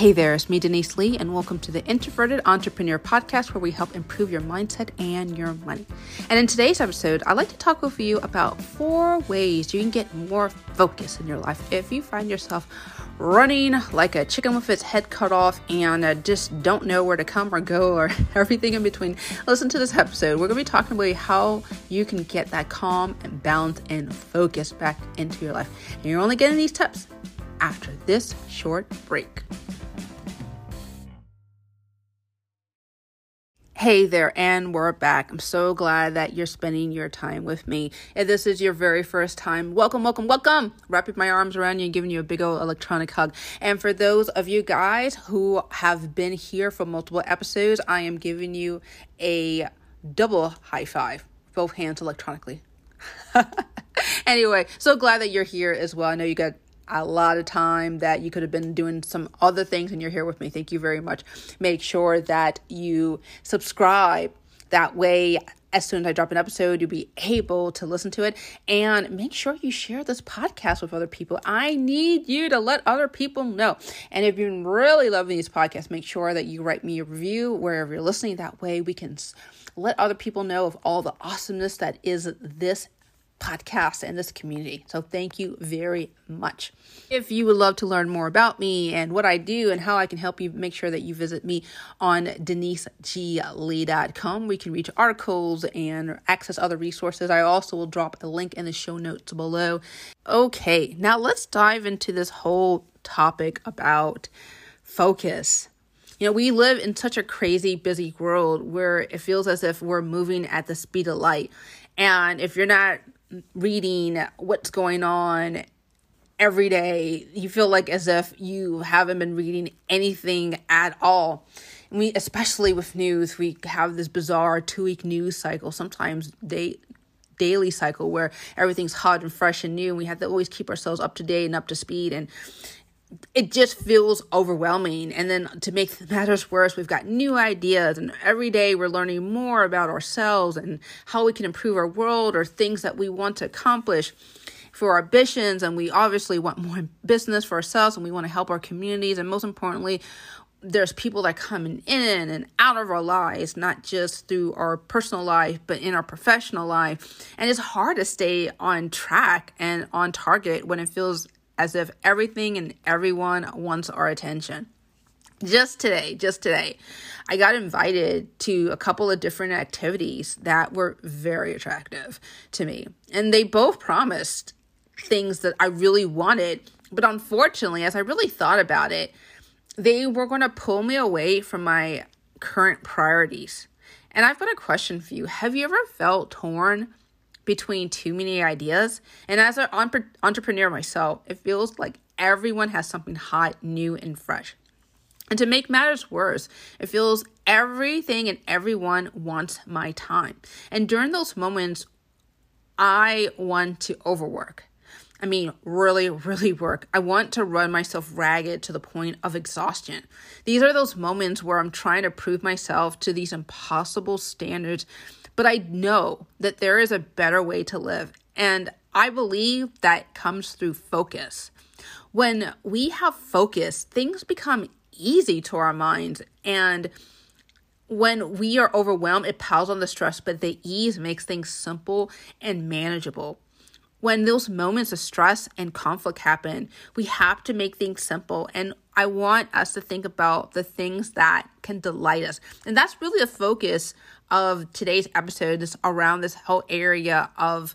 Hey there, it's me, Denise Lee, and welcome to the Introverted Entrepreneur Podcast, where we help improve your mindset and your money. And in today's episode, I'd like to talk with you about four ways you can get more focus in your life if you find yourself running like a chicken with its head cut off and uh, just don't know where to come or go or everything in between. Listen to this episode. We're going to be talking about how you can get that calm and balance and focus back into your life. And you're only getting these tips after this short break. Hey there, and we're back. I'm so glad that you're spending your time with me. If this is your very first time, welcome, welcome, welcome. Wrapping my arms around you and giving you a big old electronic hug. And for those of you guys who have been here for multiple episodes, I am giving you a double high five, both hands electronically. anyway, so glad that you're here as well. I know you got a lot of time that you could have been doing some other things and you're here with me. Thank you very much. Make sure that you subscribe. That way, as soon as I drop an episode, you'll be able to listen to it. And make sure you share this podcast with other people. I need you to let other people know. And if you're really loving these podcasts, make sure that you write me a review wherever you're listening. That way, we can let other people know of all the awesomeness that is this podcast and this community. So thank you very much. If you would love to learn more about me and what I do and how I can help you, make sure that you visit me on deniseglee.com. We can reach articles and access other resources. I also will drop a link in the show notes below. Okay, now let's dive into this whole topic about focus. You know, we live in such a crazy, busy world where it feels as if we're moving at the speed of light. And if you're not reading what's going on every day, you feel like as if you haven't been reading anything at all. And we, especially with news, we have this bizarre two week news cycle, sometimes day, daily cycle where everything's hot and fresh and new. And we have to always keep ourselves up to date and up to speed. And it just feels overwhelming. And then to make matters worse, we've got new ideas, and every day we're learning more about ourselves and how we can improve our world or things that we want to accomplish for our ambitions. And we obviously want more business for ourselves and we want to help our communities. And most importantly, there's people that coming in and out of our lives, not just through our personal life, but in our professional life. And it's hard to stay on track and on target when it feels as if everything and everyone wants our attention. Just today, just today, I got invited to a couple of different activities that were very attractive to me. And they both promised things that I really wanted. But unfortunately, as I really thought about it, they were going to pull me away from my current priorities. And I've got a question for you. Have you ever felt torn between too many ideas. And as an entrepreneur myself, it feels like everyone has something hot, new, and fresh. And to make matters worse, it feels everything and everyone wants my time. And during those moments, I want to overwork. I mean, really, really work. I want to run myself ragged to the point of exhaustion. These are those moments where I'm trying to prove myself to these impossible standards but I know that there is a better way to live. And I believe that comes through focus. When we have focus, things become easy to our minds. And when we are overwhelmed, it piles on the stress, but the ease makes things simple and manageable. When those moments of stress and conflict happen, we have to make things simple. And I want us to think about the things that can delight us. And that's really a focus of today's episode is around this whole area of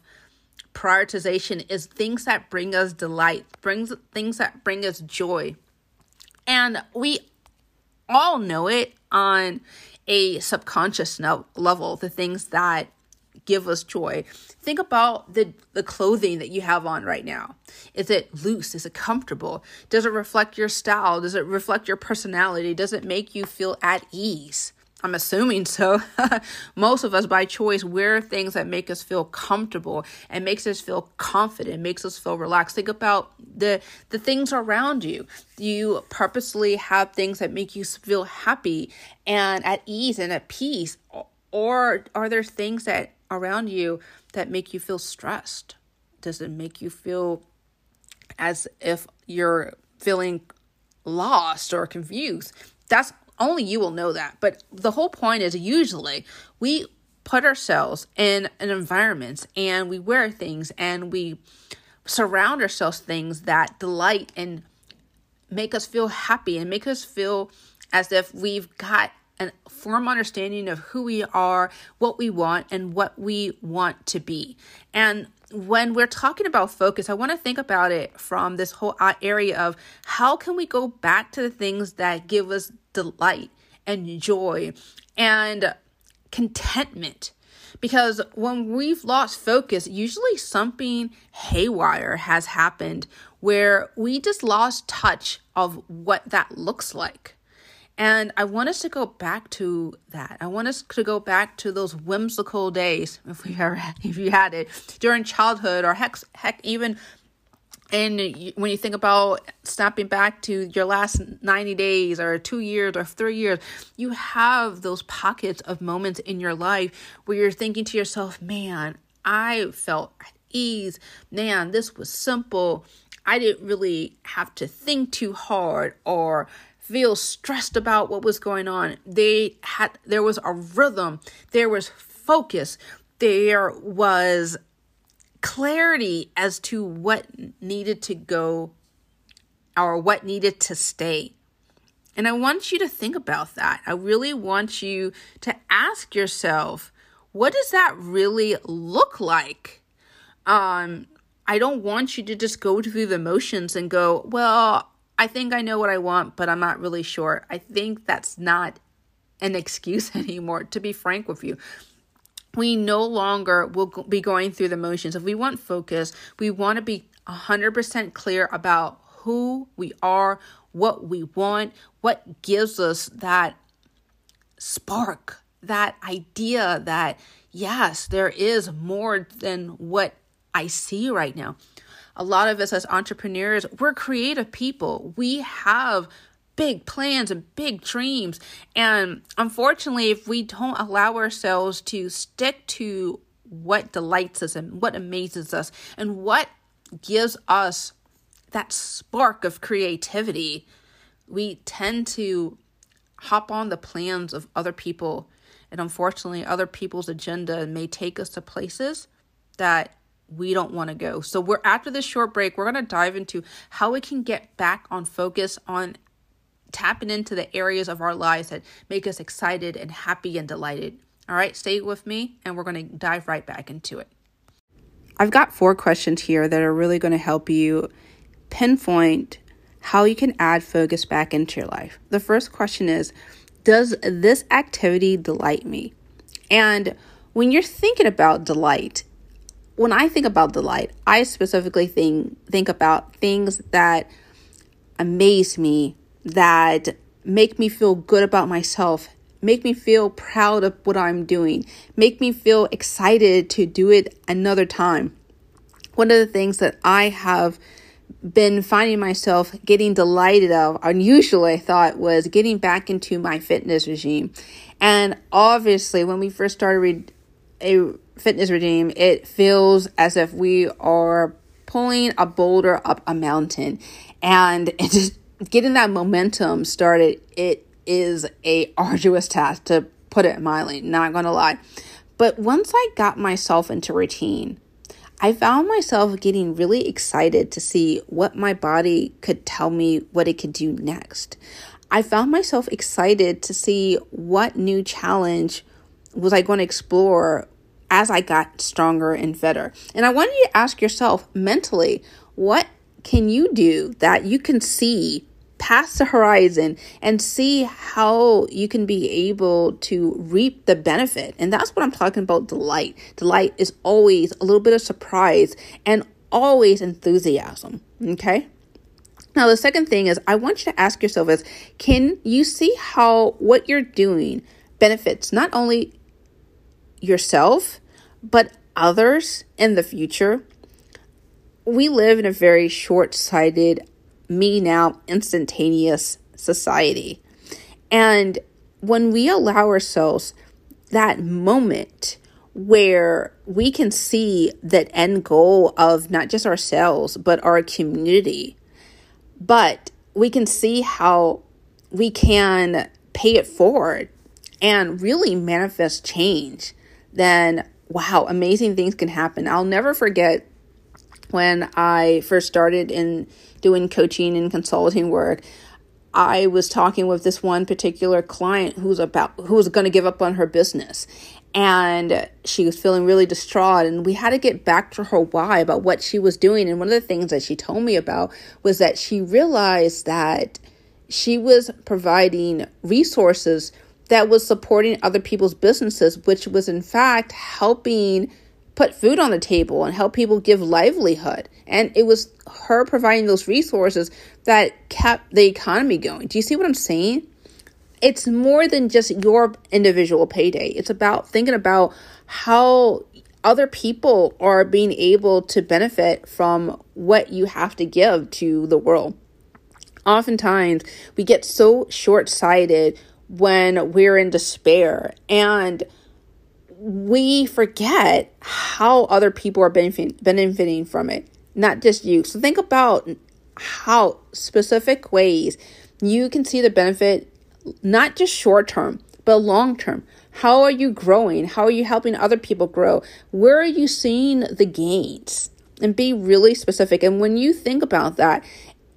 prioritization is things that bring us delight, brings things that bring us joy. And we all know it on a subconscious no- level, the things that give us joy. Think about the the clothing that you have on right now. Is it loose? Is it comfortable? Does it reflect your style? Does it reflect your personality? Does it make you feel at ease? I'm assuming so. Most of us by choice wear things that make us feel comfortable and makes us feel confident, makes us feel relaxed. Think about the the things around you. You purposely have things that make you feel happy and at ease and at peace or are there things that around you that make you feel stressed? Does it make you feel as if you're feeling lost or confused. That's only you will know that. But the whole point is usually we put ourselves in an environment and we wear things and we surround ourselves things that delight and make us feel happy and make us feel as if we've got a firm understanding of who we are, what we want, and what we want to be. And when we're talking about focus, I want to think about it from this whole area of how can we go back to the things that give us delight and joy and contentment. Because when we've lost focus, usually something haywire has happened where we just lost touch of what that looks like. And I want us to go back to that. I want us to go back to those whimsical days, if we ever, if you had it during childhood, or heck, heck, even and when you think about snapping back to your last 90 days or two years or three years, you have those pockets of moments in your life where you're thinking to yourself, man, I felt at ease. Man, this was simple. I didn't really have to think too hard or feel stressed about what was going on. They had there was a rhythm, there was focus, there was clarity as to what needed to go or what needed to stay. And I want you to think about that. I really want you to ask yourself, what does that really look like? Um, I don't want you to just go through the motions and go, well, I think I know what I want, but I'm not really sure. I think that's not an excuse anymore, to be frank with you. We no longer will be going through the motions. If we want focus, we want to be 100% clear about who we are, what we want, what gives us that spark, that idea that, yes, there is more than what I see right now a lot of us as entrepreneurs, we're creative people. We have big plans and big dreams. And unfortunately, if we don't allow ourselves to stick to what delights us and what amazes us and what gives us that spark of creativity, we tend to hop on the plans of other people. And unfortunately, other people's agenda may take us to places that we don't want to go. So we're after this short break, we're going to dive into how we can get back on focus on tapping into the areas of our lives that make us excited and happy and delighted. All right, stay with me and we're going to dive right back into it. I've got four questions here that are really going to help you pinpoint how you can add focus back into your life. The first question is Does this activity delight me? And when you're thinking about delight, when I think about delight, I specifically think think about things that amaze me, that make me feel good about myself, make me feel proud of what I'm doing, make me feel excited to do it another time. One of the things that I have been finding myself getting delighted of, unusually I thought, was getting back into my fitness regime. And obviously, when we first started a fitness regime, it feels as if we are pulling a boulder up a mountain. And it just getting that momentum started it is a arduous task to put it mildly not gonna lie. But once i got myself into routine i found myself getting really excited to see what my body could tell me what it could do next. I found myself excited to see what new challenge was i going to explore as I got stronger and fitter. And I want you to ask yourself mentally, what can you do that you can see past the horizon and see how you can be able to reap the benefit? And that's what I'm talking about delight. Delight is always a little bit of surprise and always enthusiasm. Okay? Now, the second thing is, I want you to ask yourself is, can you see how what you're doing benefits not only yourself, but others in the future. We live in a very short sighted, me now, instantaneous society. And when we allow ourselves that moment where we can see that end goal of not just ourselves, but our community, but we can see how we can pay it forward and really manifest change, then wow, amazing things can happen. I'll never forget when I first started in doing coaching and consulting work. I was talking with this one particular client who's about who was going to give up on her business and she was feeling really distraught and we had to get back to her why about what she was doing and one of the things that she told me about was that she realized that she was providing resources that was supporting other people's businesses which was in fact helping put food on the table and help people give livelihood and it was her providing those resources that kept the economy going do you see what i'm saying it's more than just your individual payday. It's about thinking about how other people are being able to benefit from what you have to give to the world. Oftentimes, we get so short sighted when we're in despair and we forget how other people are benefiting, from it, not just you. So, think about how specific ways you can see the benefit not just short term, but long term. How are you growing? How are you helping other people grow? Where are you seeing the gains? And be really specific. And when you think about that,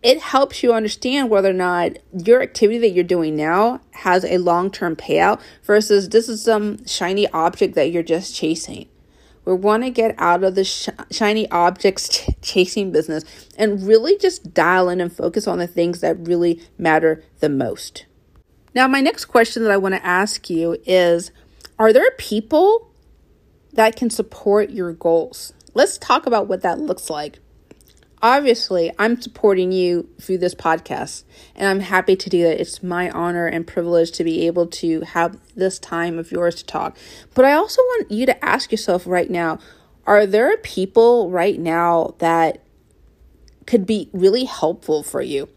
it helps you understand whether or not your activity that you're doing now has a long term payout versus this is some shiny object that you're just chasing. We want to get out of the sh- shiny objects ch- chasing business and really just dial in and focus on the things that really matter the most. Now, my next question that I want to ask you is Are there people that can support your goals? Let's talk about what that looks like. Obviously, I'm supporting you through this podcast, and I'm happy to do that. It's my honor and privilege to be able to have this time of yours to talk. But I also want you to ask yourself right now are there people right now that could be really helpful for you?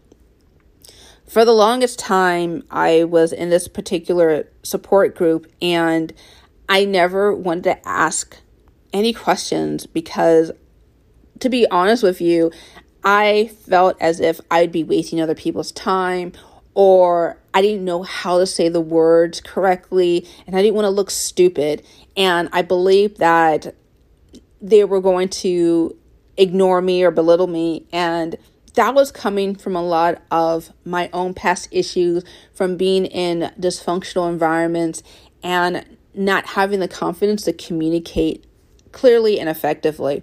for the longest time, I was in this particular support group and I never wanted to ask any questions because, to be honest with you, I felt as if I'd be wasting other people's time or I didn't know how to say the words correctly and I didn't want to look stupid. And I believed that they were going to ignore me or belittle me. And that was coming from a lot of my own past issues from being in dysfunctional environments and not having the confidence to communicate clearly and effectively.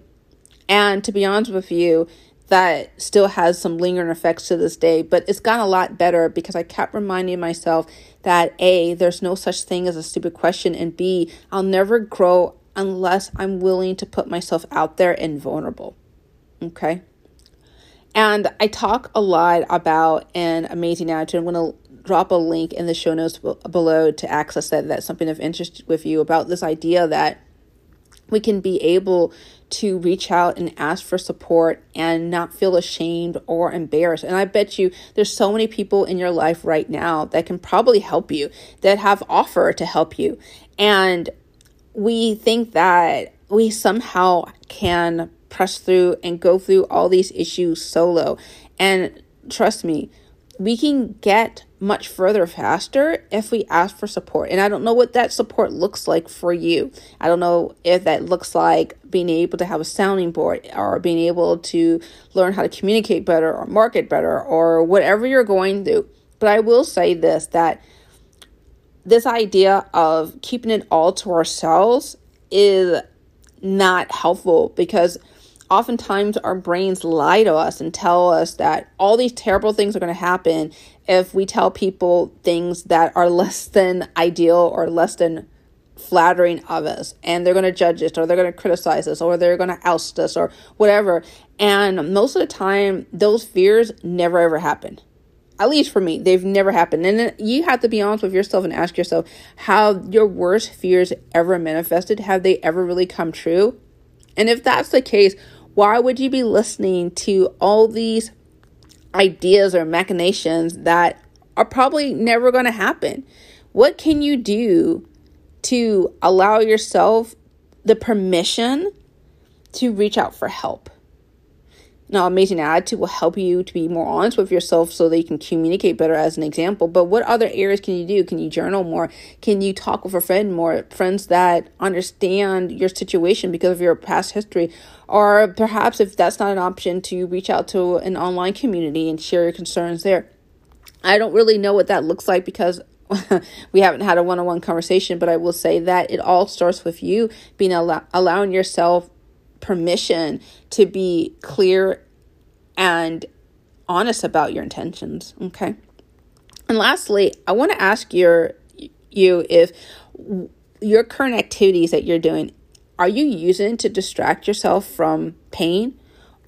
And to be honest with you, that still has some lingering effects to this day, but it's gotten a lot better because I kept reminding myself that A, there's no such thing as a stupid question, and B, I'll never grow unless I'm willing to put myself out there and vulnerable. Okay? And I talk a lot about an amazing attitude. I'm going to drop a link in the show notes below to access that. That's something of interest with you about this idea that we can be able to reach out and ask for support and not feel ashamed or embarrassed. And I bet you there's so many people in your life right now that can probably help you, that have offer to help you. And we think that we somehow can press through and go through all these issues solo. And trust me, we can get much further faster if we ask for support. And I don't know what that support looks like for you. I don't know if that looks like being able to have a sounding board or being able to learn how to communicate better or market better or whatever you're going through. But I will say this that this idea of keeping it all to ourselves is not helpful because oftentimes our brains lie to us and tell us that all these terrible things are going to happen if we tell people things that are less than ideal or less than flattering of us. And they're going to judge us or they're going to criticize us or they're going to oust us or whatever. And most of the time those fears never ever happen. At least for me they've never happened. And you have to be honest with yourself and ask yourself how your worst fears ever manifested have they ever really come true? And if that's the case why would you be listening to all these ideas or machinations that are probably never going to happen? What can you do to allow yourself the permission to reach out for help? Now, Amazing Attitude will help you to be more honest with yourself so that you can communicate better as an example. But what other areas can you do? Can you journal more? Can you talk with a friend more? Friends that understand your situation because of your past history. Or perhaps if that's not an option, to reach out to an online community and share your concerns there. I don't really know what that looks like because we haven't had a one on one conversation, but I will say that it all starts with you being allow- allowing yourself permission to be clear and honest about your intentions. Okay. And lastly, I want to ask your you if your current activities that you're doing are you using to distract yourself from pain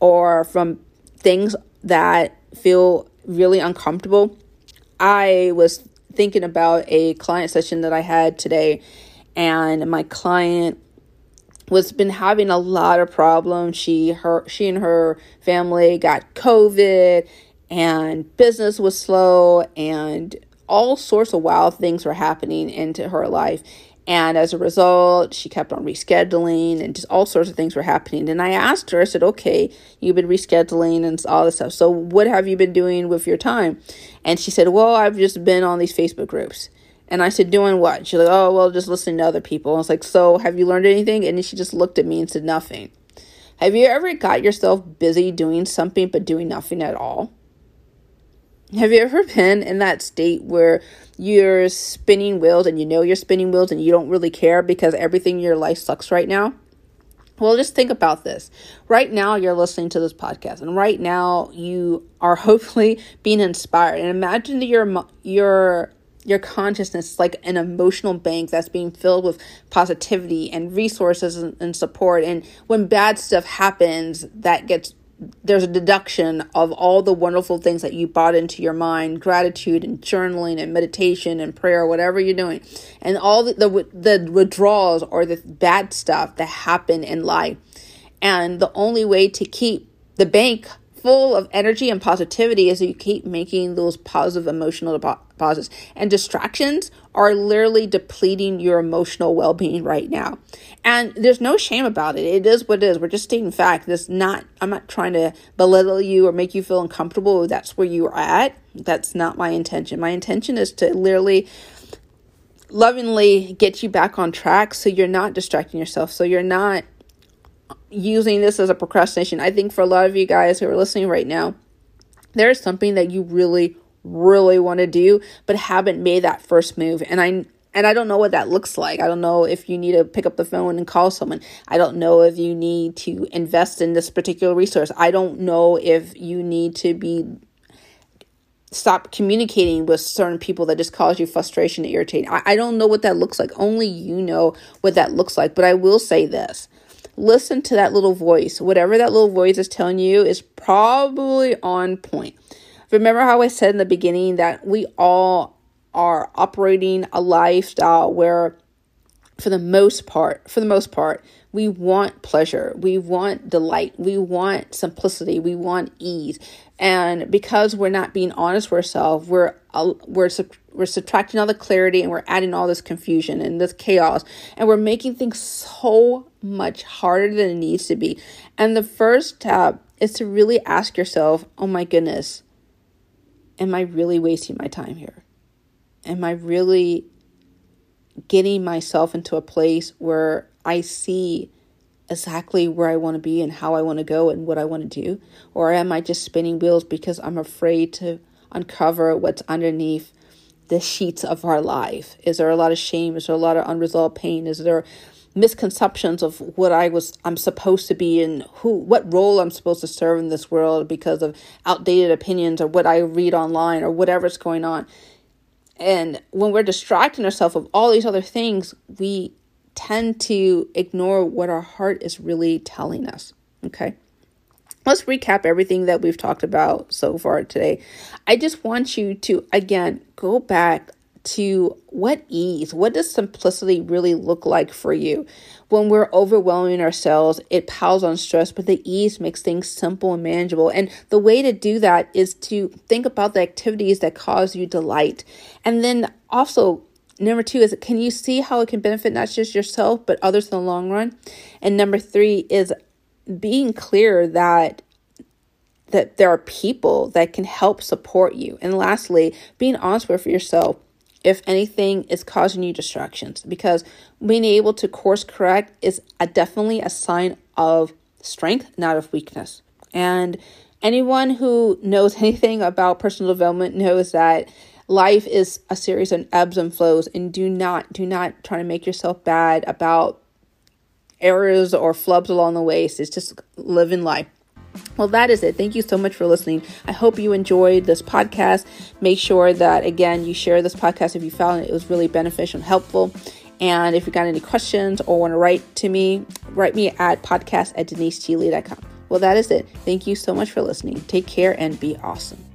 or from things that feel really uncomfortable? I was thinking about a client session that I had today and my client was been having a lot of problems. She her she and her family got COVID and business was slow and all sorts of wild things were happening into her life. And as a result, she kept on rescheduling and just all sorts of things were happening. And I asked her, I said, okay, you've been rescheduling and all this stuff. So what have you been doing with your time? And she said, well, I've just been on these Facebook groups. And I said, doing what? She's like, oh, well, just listening to other people. I was like, so have you learned anything? And she just looked at me and said, nothing. Have you ever got yourself busy doing something but doing nothing at all? Have you ever been in that state where you're spinning wheels and you know you're spinning wheels and you don't really care because everything in your life sucks right now? Well, just think about this. Right now, you're listening to this podcast, and right now, you are hopefully being inspired. And imagine that your your your consciousness is like an emotional bank that's being filled with positivity and resources and, and, support and when bad stuff happens that gets there's a deduction of all the wonderful things that you brought into your mind gratitude and journaling and meditation and prayer whatever you're doing and all the, the, the withdrawals or the bad stuff that happen in life and the only way to keep the bank full of energy and positivity is you keep making those positive emotional deposits. And distractions are literally depleting your emotional well being right now. And there's no shame about it. It is what it is. We're just stating fact. This not I'm not trying to belittle you or make you feel uncomfortable. That's where you are at. That's not my intention. My intention is to literally lovingly get you back on track so you're not distracting yourself. So you're not using this as a procrastination. I think for a lot of you guys who are listening right now, there is something that you really, really want to do, but haven't made that first move. And I and I don't know what that looks like. I don't know if you need to pick up the phone and call someone. I don't know if you need to invest in this particular resource. I don't know if you need to be stop communicating with certain people that just cause you frustration and irritating. I, I don't know what that looks like. Only you know what that looks like. But I will say this listen to that little voice. Whatever that little voice is telling you is probably on point. Remember how I said in the beginning that we all are operating a lifestyle where for the most part, for the most part, we want pleasure, we want delight, we want simplicity, we want ease. And because we're not being honest with ourselves, we're uh, we're we're subtracting all the clarity and we're adding all this confusion and this chaos and we're making things so much harder than it needs to be. And the first step is to really ask yourself, "Oh my goodness, am I really wasting my time here? Am I really getting myself into a place where I see exactly where I want to be and how I want to go and what I want to do? Or am I just spinning wheels because I'm afraid to uncover what's underneath the sheets of our life? Is there a lot of shame? Is there a lot of unresolved pain? Is there misconceptions of what I was I'm supposed to be and who what role I'm supposed to serve in this world because of outdated opinions or what I read online or whatever's going on? And when we're distracting ourselves of all these other things, we tend to ignore what our heart is really telling us. Okay. Let's recap everything that we've talked about so far today. I just want you to, again, go back to what ease, what does simplicity really look like for you? When we're overwhelming ourselves, it piles on stress, but the ease makes things simple and manageable. And the way to do that is to think about the activities that cause you delight. And then also, number two is can you see how it can benefit not just yourself, but others in the long run? And number three is being clear that that there are people that can help support you. And lastly, being honest with yourself if anything is causing you distractions because being able to course correct is a, definitely a sign of strength, not of weakness. And anyone who knows anything about personal development knows that life is a series of ebbs and flows and do not do not try to make yourself bad about errors or flubs along the way. It's just living life. Well, that is it. Thank you so much for listening. I hope you enjoyed this podcast. Make sure that, again, you share this podcast if you found it was really beneficial and helpful. And if you got any questions or want to write to me, write me at podcast at deniseglee.com. Well, that is it. Thank you so much for listening. Take care and be awesome.